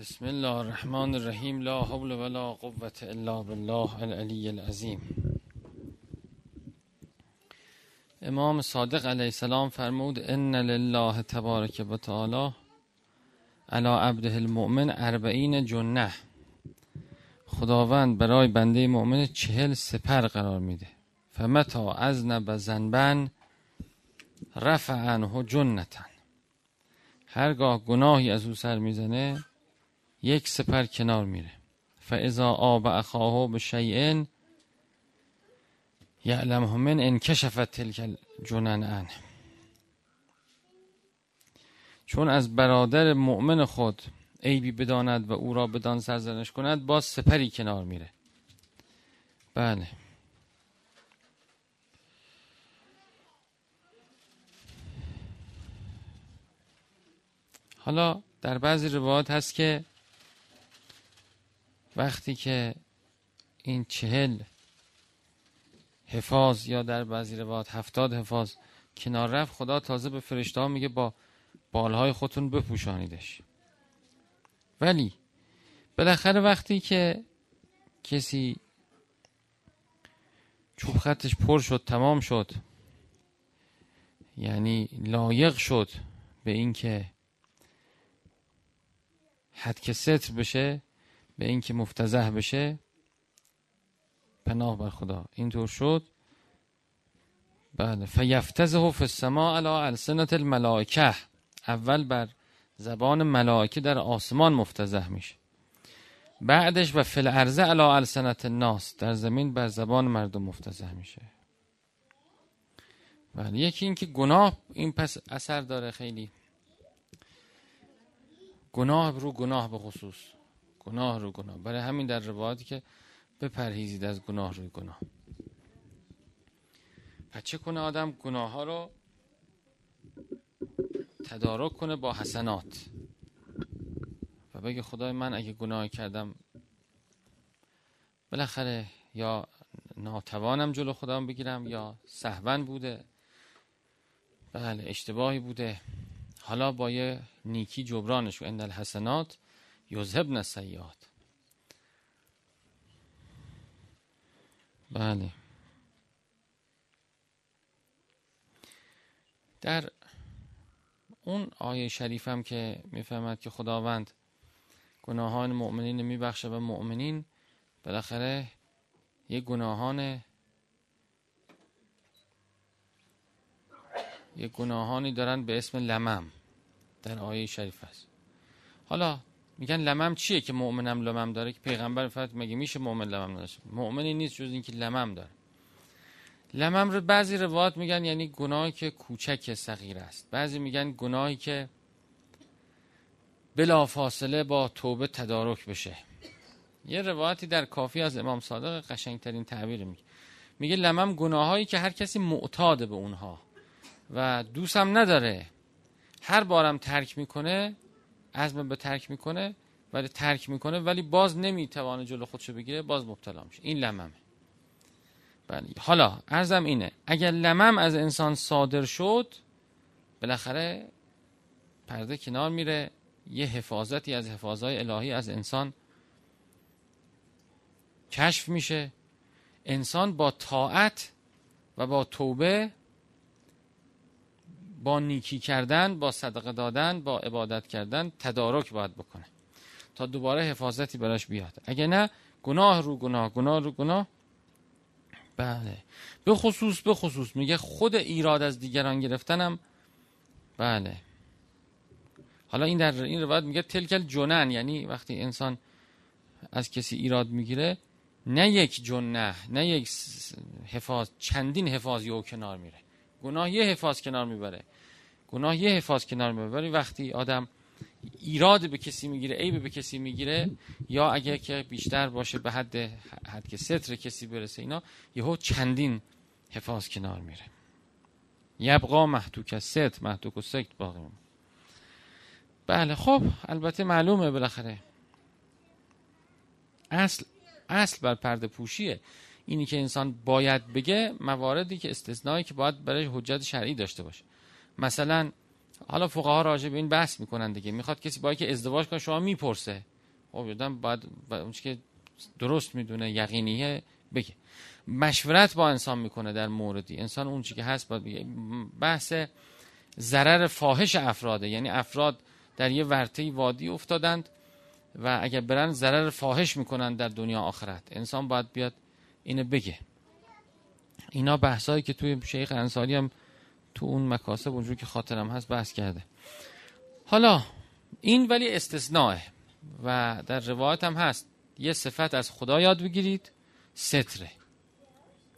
بسم الله الرحمن الرحیم. لا حول ولا قوة الا بالله العلی العظیم. امام صادق علیه السلام فرمود ان لله تبارک و تعالی علی عبده المؤمن اربعین جنه. خداوند برای بنده مؤمن چهل سپر قرار میده. فمتا ازنب زنبن رفع عنه جنتن هرگاه گناهی از او سر می‌زنه یک سپر کنار میره. فاذا آب اخاه به شیئن یعلمه من انکشفت تلک جنن عنه چون از برادر مؤمن خود عیبی بداند و او را بدان سرزنش کند باز سپری کنار میره. بله. حالا در بعضی روایات هست که وقتی که این چهل حفاظ یا در بعضی روایات هفتاد حفاظ کنار رفت خدا تازه به فرشته ها میگه با بالهای خودتون بپوشانیدش. ولی بالاخره وقتی که کسی چوب خطش پر شد تمام شد یعنی لایق شد به اینکه حد که ستر بشه به اینکه مفتزه بشه پناه بر خدا. اینطور شد. بله. فیفتزه فی السماء علی السنت الملائکه. اول بر زبان ملائکه در آسمان مفتزه میشه. بعدش و فل ارزه علی السنت الناس. در زمین بر زبان مردم مفتزه میشه. بله. یکی اینکه گناه این پس اثر داره خیلی. گناه رو گناه به خصوص. گناه رو گناه. برای همین در روایاتی که بپرهیزید از گناه روی گناه. پس چه کنه آدم گناه ها رو تدارک کنه با حسنات و بگه خدای من اگه گناه کردم بالاخره یا ناتوانم جلو خودم بگیرم یا سهون بوده. بله اشتباهی بوده. حالا با یه نیکی جبرانش. و اند الحسنات یذهبن السیئات بله. در اون آیه شریفم که می‌فهمد که خداوند گناهان مؤمنین میبخشه و مؤمنین بالاخره یه گناهان یه گناهانی دارن به اسم لمم در آیه شریف است. حالا میگن لمم چیه که مؤمنم لمم داره؟ که پیغمبر فرد مگه میشه مؤمن لمم داشته مؤمنی نیست جز اینکه لمم داره. لمم رو بعضی روایات میگن یعنی گناهی که کوچک صغیر است. بعضی میگن گناهی که بلا فاصله با توبه تدارک بشه. یه روایتی در کافی از امام صادق قشنگترین تعبیر میگه. میگه لمم گناهایی که هر کسی معتاده به اونها و دوستم نداره. هر بارم ترک می‌کنه عزم به ترک می‌کنه ولی ترک می‌کنه ولی باز نمی‌توانه جلو خودشو بگیره باز مبتلا میشه. این لممه. بله. حالا ارزم اینه اگر لمم از انسان صادر شد بالاخره پرده کنار میره یه حفاظتی از حفاظهای الهی از انسان کشف میشه. انسان با طاعت و با توبه با نیکی کردن با صدقه دادن با عبادت کردن تدارک باید بکنه. تا دوباره حفاظتی براش بیاد. اگه نه گناه رو گناه گناه رو گناه. بله. به خصوص به خصوص میگه خود ایراد از دیگران گرفتنم. بله. حالا این در این روایت میگه تلکل جنن یعنی وقتی انسان از کسی ایراد می‌گیره نه یک جنه نه یک حفاظ چندین حفاظ یو کنار میره. گناه یه حفاظ کنار می‌بره. گناه یه حفاظ کنار می‌بره. وقتی آدم ایراد به کسی می‌گیره عیب به کسی می‌گیره یا اگر که بیشتر باشه به حد حد که ستر کسی برسه اینا یهو چندین حفاظ کنار میره. یبقا محتوک ست محتوک و سکت باقی بله خب البته معلومه بالاخره. اصل اصل بر پرده پوشیه. اینی که انسان باید بگه مواردی که استثنایی که باید برای حجت شرعی داشته باشه. مثلا حالا فقها راجع به این بحث می‌کنن دیگه. می‌خواد کسی با که ازدواج کنه شما می‌پرسه. خب آدم باید اون که درست می‌دونه یقینیه بگه. مشورت با انسان می‌کنه در موردی. انسان اون که هست باید بگه. بحث ضرر فاحش افراده. یعنی افراد در یه ورطه وادی افتادند و اگر برن ضرر فاحش می‌کنن در دنیا آخرت. انسان باید بیاد اینو بگه. اینا بحثایی که توی شیخ انصاری هم تو اون مکاسب اونجور که خاطرم هست بحث کرده. حالا این ولی استثناء و در روایت هم هست. یه صفت از خدا یاد بگیرید ستره.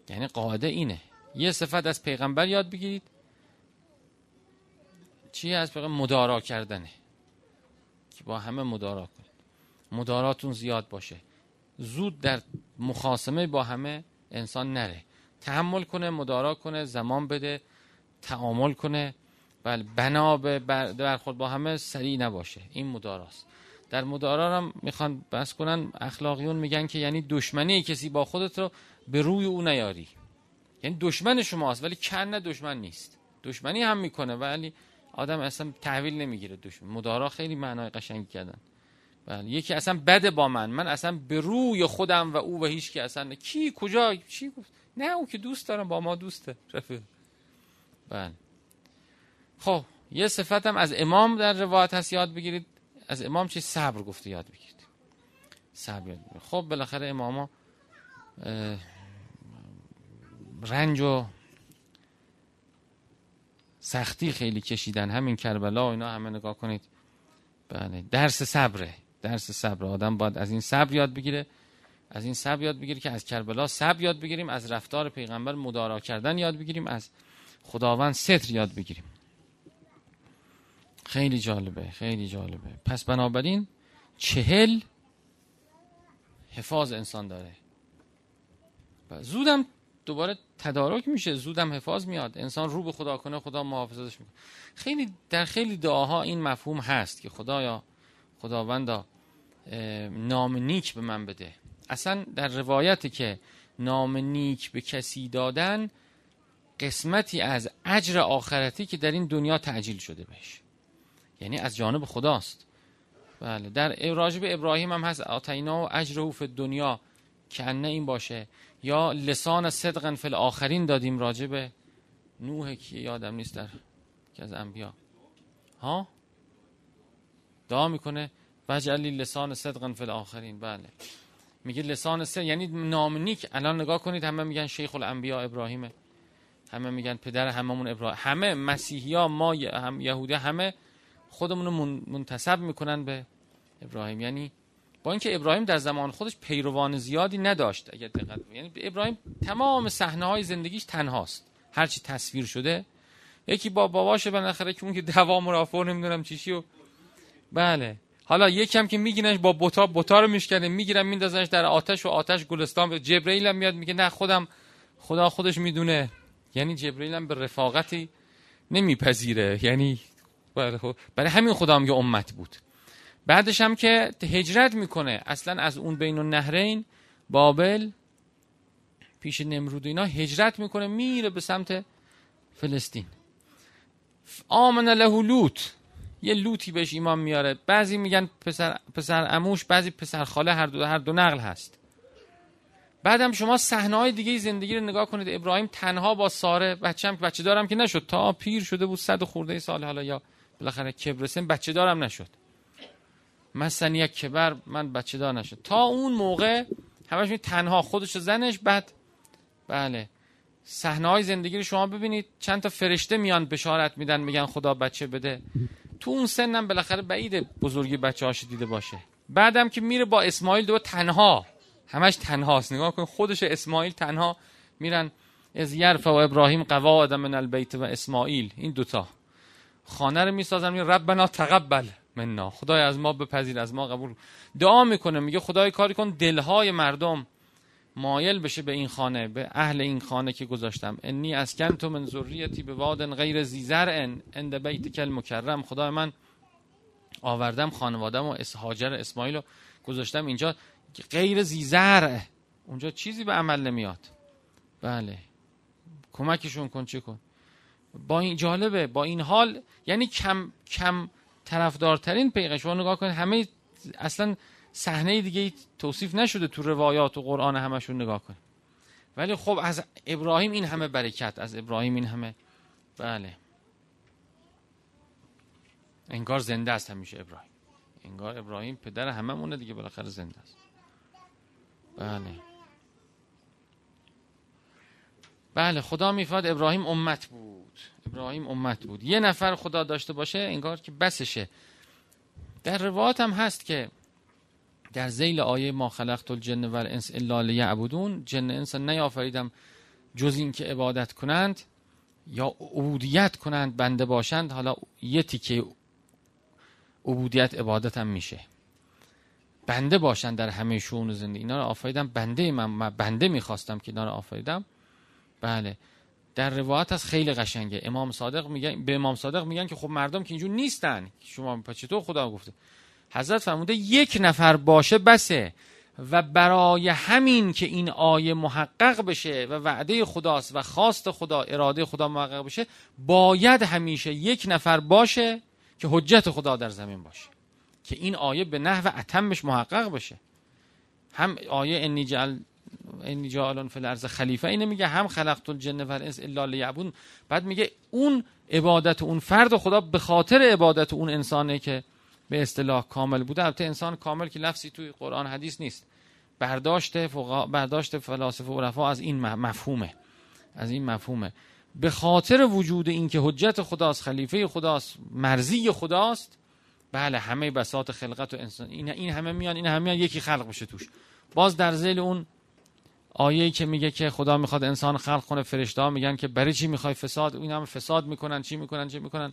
یعنی قاعده اینه. یه صفت از پیغمبر یاد بگیرید. چی از پیغمبر؟ مدارا کردنه. که با همه مدارا کنید. مداراتون زیاد باشه. زود در مخاسمه با همه انسان نره. تحمل کنه مدارا کنه زمان بده تعامل کنه. بله بنا به برخورد با همه سریع نباشه. این مداراست. در مدارا هم می‌خوان بس کنن اخلاقیون میگن که یعنی دشمنی کسی با خودت رو به روی او نیاری. یعنی دشمن شماست ولی کن نه دشمن نیست. دشمنی هم می‌کنه ولی آدم اصلا تحویل نمی‌گیره دشمن. مدارا خیلی معنای قشنگی کردن. بله. یکی اصلا بده با من. من اصلا به روی خودم و او و هیچ کی اصلا کی؟ کجا؟ چی گفت؟ نه او که دوست دارم با ما دوسته. رفیق. بله. خب یه صفتم از امام در روایت هست. یاد بگیرید. از امام چی صبر گفته؟ یاد بگیرید. صبر. خب بالاخره اماما رنج و سختی خیلی کشیدن. همین کربلا و اینا همه نگاه کنید. بله. درس صبره. درس صبر. آدم باید از این صبر یاد بگیره از این صبر یاد بگیره که از کربلا صبر یاد بگیریم از رفتار پیغمبر مدارا کردن یاد بگیریم از خداوند ستر یاد بگیریم. خیلی جالبه خیلی جالبه. پس بنابراین چهل حفاظ انسان داره. زودم دوباره تدارک میشه زودم حفاظ میاد. انسان رو به خدا کنه خدا محافظتش می‌کنه. خیلی در خیلی دعاها این مفهوم هست که خدایا خداوندا نام نیک به من بده. اصلا در روایتی که نام نیک به کسی دادن قسمتی از اجر آخرتی که در این دنیا تعجیل شده بهش. یعنی از جانب خداست. بله در راجب ابراهیم هم هست آتینا و اجر فی دنیا کنه این باشه. یا لسان صدقا فی آخرین دادیم راجب نوح که یادم نیست در که از انبیا. ها؟ دعا می‌کنه وجعلی لسان صدقا فی آخرین بله. میگه لسان سه یعنی نام نیک. الان نگاه کنید همه میگن شیخ الانبیا ابراهیمه. همه میگن پدر هممون ابراهیم. همه مسیحی ها ما هم یهودی همه خودمون رو منتصب می‌کنن به ابراهیم. یعنی با اینکه ابراهیم در زمان خودش پیروان زیادی نداشت اگر دقت یعنی ابراهیم تمام صحنه های زندگیش تنهاست. هرچی تصویر شده یکی با باباشه بالاخره که اون که دوا مرافع نمی‌دونم چیشی و بله. حالا یکم که میگینش با بوتا بوتا رو میشکنه می‌گیرن میندازنش در آتش و آتش گلستان. جبرئیل هم میاد میگه نه خودم خدا خودش می‌دونه. یعنی جبرئیل هم به رفاقتی نمیپذیره. یعنی برای همین خدا هم یه امت بود. بعدش هم که هجرت می‌کنه. اصلا از اون بین النهرین بابل پیش نمرود اینا هجرت می‌کنه میره به سمت فلسطین. آمن له لوت یه لوتی بهش ایمان میاره. بعضی میگن پسر پسر اموش بعضی پسر خاله هر دو هر دو نقل هست. بعدم شما صحنه های دیگه زندگی رو نگاه کنید. ابراهیم تنها با ساره بچه‌ام بچه دارم که نشد. تا پیر شده بود صد خورده سال. حالا یا بالاخره کبرسن بچه دارم نشد. مثلا یک کبر من بچه دار نشد. تا اون موقع همش می تنها خودش و زنش. بعد بله. صحنه های زندگی رو شما ببینید. چند تا فرشته میان بشارت میدن میگن خدا بچه بده. تو اون سنم بالاخره بعید بزرگی بچه هاش دیده باشه. بعدم که میره با اسماعیل دو تنها. همش تنهاست. نگاه کن خودش اسماعیل تنها. میرن از یرف و ابراهیم قواعد من البیت و اسماعیل. این دوتا خانه رو می‌سازن ربنا تقبل منا. خدای از ما بپذیر از ما قبول. دعا می‌کنه میگه خدای کاری کن دلهای مردم مایل بشه به این خانه به اهل این خانه که گذاشتم. انی اسکن تو من ذریتی به وادن غیر زیزر اند بیت کل مکرم خدای من آوردم خانوادم و هاجر اسماعیل رو گذاشتم اینجا. غیر زیزر اونجا چیزی به عمل نمیاد. بله. کمکشون کن چه کن. با این جالبه با این حال یعنی کم کم طرفدارترین پیغمبر. شما نگاه کنید همه اصلا صحنه دیگه توصیف نشده تو روایات و قرآن همشون نگاه کنیم. ولی خب از ابراهیم این همه برکت از ابراهیم این همه. بله. انگار زنده است همیشه ابراهیم. انگار ابراهیم پدر همه مونه دیگه بالاخره زنده است. بله. بله خدا میفاد ابراهیم امت بود. ابراهیم امت بود. یه نفر خدا داشته باشه انگار که بسشه. در روایات هم هست که در زیل آیه ما خلقت الجن و الانس الا لیعبدون جن انس نیافریدم جز این که عبادت کنند یا عبودیت کنند بنده باشند حالا یه تیکه عبودیت عبادت هم میشه. بنده باشند در همه شون زندگی. اینا رو آفریدم بنده من بنده می‌خواستم که اینا رو آفریدم. بله. در روایت هست خیلی قشنگه. امام صادق میگن به امام صادق میگن که خب مردم که اینجور نیستن. شما چطور خدا گفته؟ حضرت فرموده یک نفر باشه بسه و برای همین که این آیه محقق بشه و وعده خداست و خواست خدا اراده خدا محقق بشه باید همیشه یک نفر باشه که حجت خدا در زمین باشه. که این آیه به نحو اتمش محقق بشه. هم آیه انی جعل انی جعلن فی الارض خلیفه اینه میگه هم خلقت الجن و الانس الا لیعبون بعد میگه اون عبادت اون فرد خدا به خاطر عبادت اون انسانه که به اصطلاح کامل بوده. البته انسان کامل که لفظی توی قرآن حدیث نیست. برداشت فقا برداشت فلاسفه و عرفا از این مفهومه. از این مفهومه. به خاطر وجود این که حجت خداست خلیفه خداست مرزی خداست بله همه بساط خلقت و انسان این این همه میان این همه میان یکی خلق بشه توش. باز در ذیل اون آیه‌ای که میگه که خدا می‌خواد انسان خلق کنه فرشته ها میگن که برای چی می‌خوای فساد این هم فساد می‌کنن چی می‌کنن چی می‌کنن؟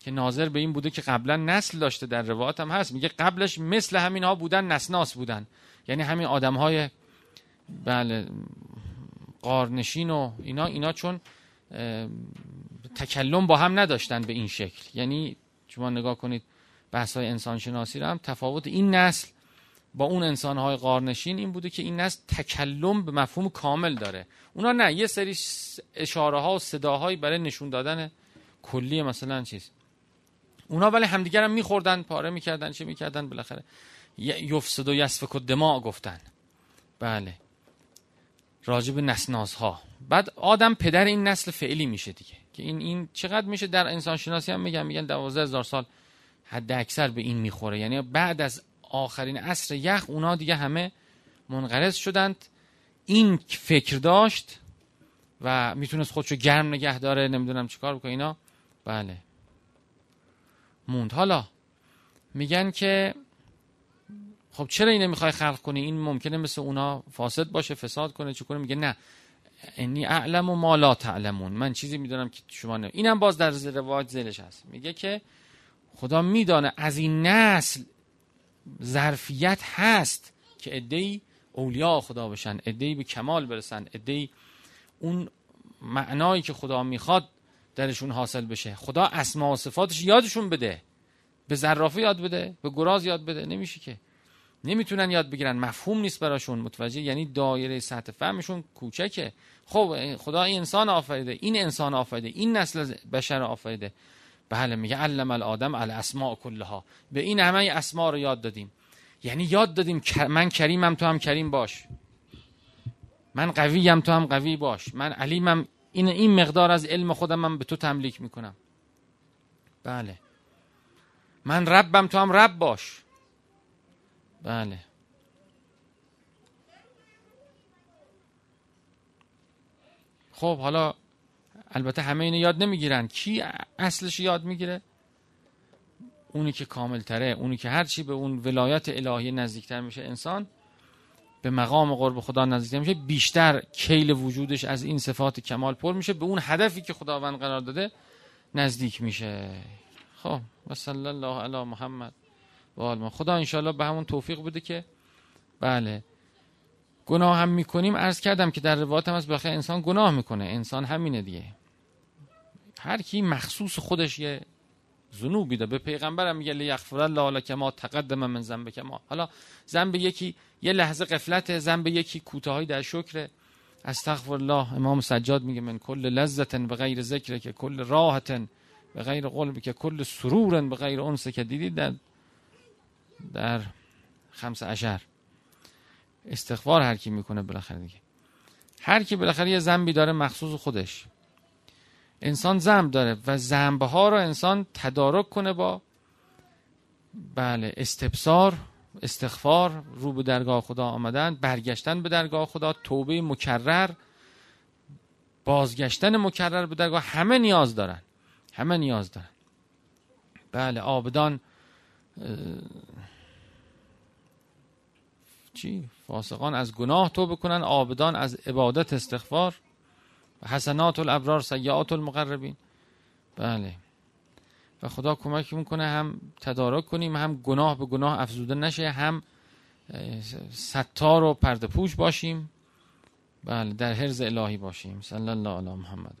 که ناظر به این بوده که قبلا نسل داشته در روایت هم هست. میگه قبلش مثل همین ها بودن نسناس بودن. یعنی همین آدم های بله قارنشین و اینا اینا چون تکلم با هم نداشتن به این شکل. یعنی شما نگاه کنید بحث های انسان شناسی هم تفاوت این نسل با اون انسان های قارنشین این بوده که این نسل تکلم به مفهوم کامل داره. اونا نه یه سری اشاره ها و صداهایی برای نشون دادن کلی مثلا چیز. اونا ولی همدیگر هم میخوردن پاره می‌کردن چه می‌کردن؟ بالاخره یفسد و یسفک و دماغ گفتن. بله. راجب نسناز ها بعد آدم پدر این نسل فعلی میشه دیگه. که این این چقدر میشه در انسان شناسی هم میگن میگن دوازده هزار سال حد اکثر به این می‌خوره. یعنی بعد از آخرین عصر یخ اونا دیگه همه منقرض شدند. این فکر داشت و می‌تونست خودشو گرم نگه داره نمی‌دونم چیکار بکنه اینا. بله. موند. حالا میگن که خب چرا اینو می‌خوای خلق کنی؟ این ممکنه مثل اونا فاسد باشه فساد کنه کنه؟ میگه نه. انی اعلم و ما لا تعلمون. من چیزی می‌دونم که شما نه. اینم باز در روایت زلش هست. میگه که خدا میدانه از این نسل ظرفیت هست که ادهی اولیاء خدا بشن ادهی به کمال برسن ادهی اون معنایی که خدا می‌خواد درشون حاصل بشه. خدا اسما و صفاتش یادشون بده. به زرافه یاد بده به گراز یاد بده. نمیشه که. نمی‌تونن یاد بگیرن. مفهوم نیست براشون. متوجه؟ یعنی دایره سطح فهمشون کوچکه. خب خدا این انسان آفریده این انسان آفریده این نسل بشر آفریده. بله میگه علم الادم الاسماء کلها. به این همه اسما رو یاد دادیم. یعنی یاد دادیم من کریمم تو هم کریم باش. من قویم تو هم قوی باش. من علیمم این این مقدار از علم خودم من به تو تملیک می‌کنم. بله. من ربم تو هم رب باش. بله. خب حالا البته همه اینو یاد نمی‌گیرن. کی اصلش یاد می‌گیره؟ اونی که کامل تره اونی که هرچی به اون ولایت الهی نزدیکتر میشه انسان. به مقام قرب خدا نزدیک میشه بیشتر کیل وجودش از این صفات کمال پر میشه به اون هدفی که خداوند قرار داده نزدیک میشه. خب و صلی الله علی محمد و آل خدا انشالله به همون توفیق بده که بله گناه هم می‌کنیم. عرض کردم که در روایت هم از بخیر انسان گناه می‌کنه. انسان همینه دیگه. هر کی مخصوص خودش یه ذنوبی ده به پیغمبرم میگه لیغفر الله لک ما تقدم من ذنب ما حالا ذنب یکی یه لحظه قفلت ذنب یکی کوتاهی در شکر. استغفر الله امام سجاد میگه من کل لذت به غیر ذکر که کل راحت به غیر قلب که کل سرور به غیر انس که دیدید در در خمس عشر استغفار هر کی می‌کنه بالاخره دیگه. هر کی بالاخره یه ذنبی داره مخصوص خودش. انسان ذنب داره و ذنبها ها رو انسان تدارک کنه با بله استبصار استغفار رو به درگاه خدا آمدن برگشتن به درگاه خدا توبه مکرر بازگشتن مکرر به درگاه همه نیاز دارن همه نیاز دارن. بله آبدان چی؟ فاسقان از گناه توبه کنن آبدان از عبادت استغفار حسنات الابرار سیعات المقربین. بله. و خدا کمک می‌کنه هم تدارک کنیم هم گناه به گناه افزوده نشه هم ستار و پرده پوش باشیم. بله در حرز الهی باشیم. صلی الله علی محمد.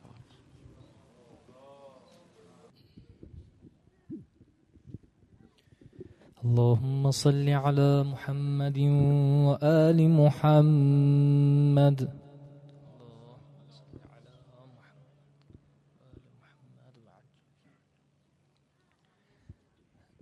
اللهم صل على محمد وآل محمد.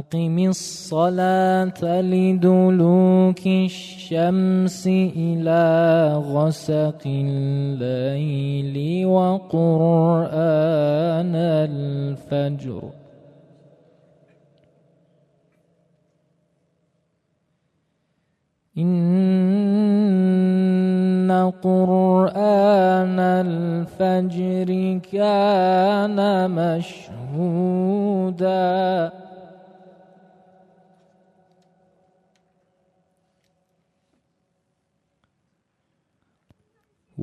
أقم الصلاة لدلوك الشمس إلى غسق الليل وقرآن الفجر. إن قرآن الفجر كان مشهودا.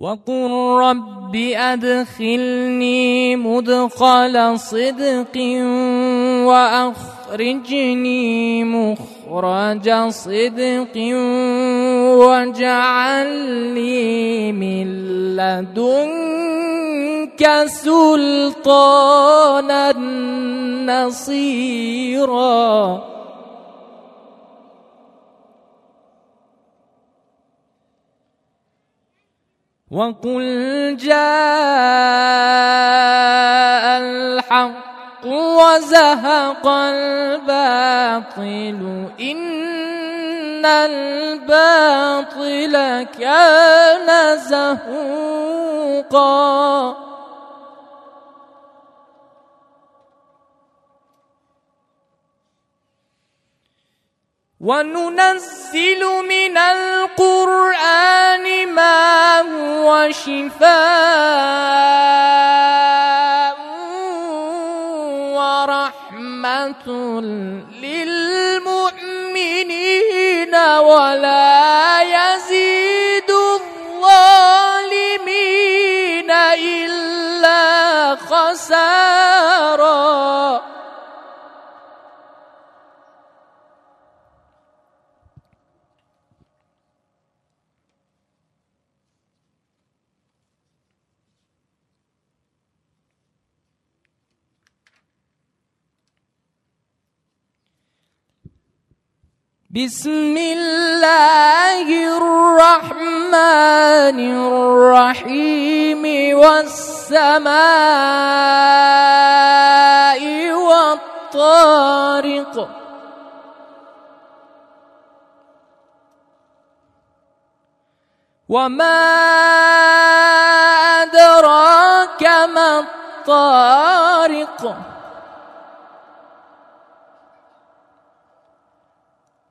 وقل رب أدخلني مدخل صدق وأخرجني مخرج صدق واجعل لي من لدنك سلطانا نصيرا وقل جاء الحق وزهق الباطل إن الباطل كان زهوقا. وننزل من القرآن ما هو شفاء ورحمة للمؤمنين ولا يزيد بسم الله الرحمن الرحيم والسماء والطارق. وما أدراك ما الطارق.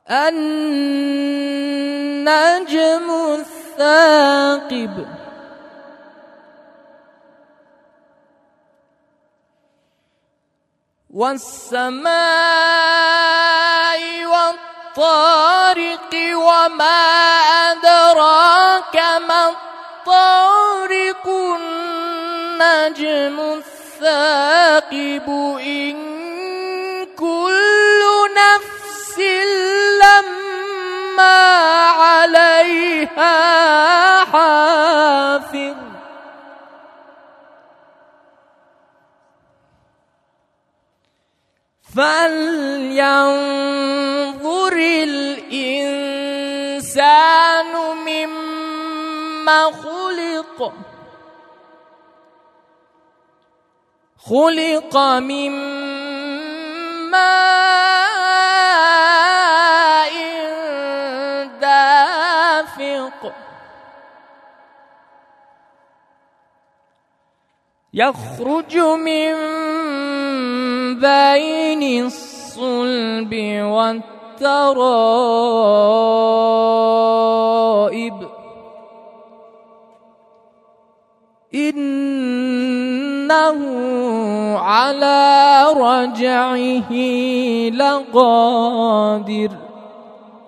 النجم الثاقب. والسماء والطارق وما أدراك ما الطارق النجم الثاقب. إن عليها حافظ. فلينظر الإنسان مما خلق. خلق من يخرج من بين الصلب والترائب. إنه على رجعه لقادر.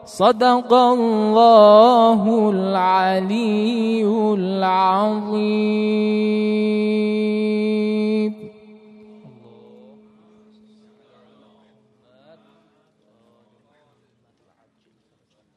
صدق الله العلي العظيم.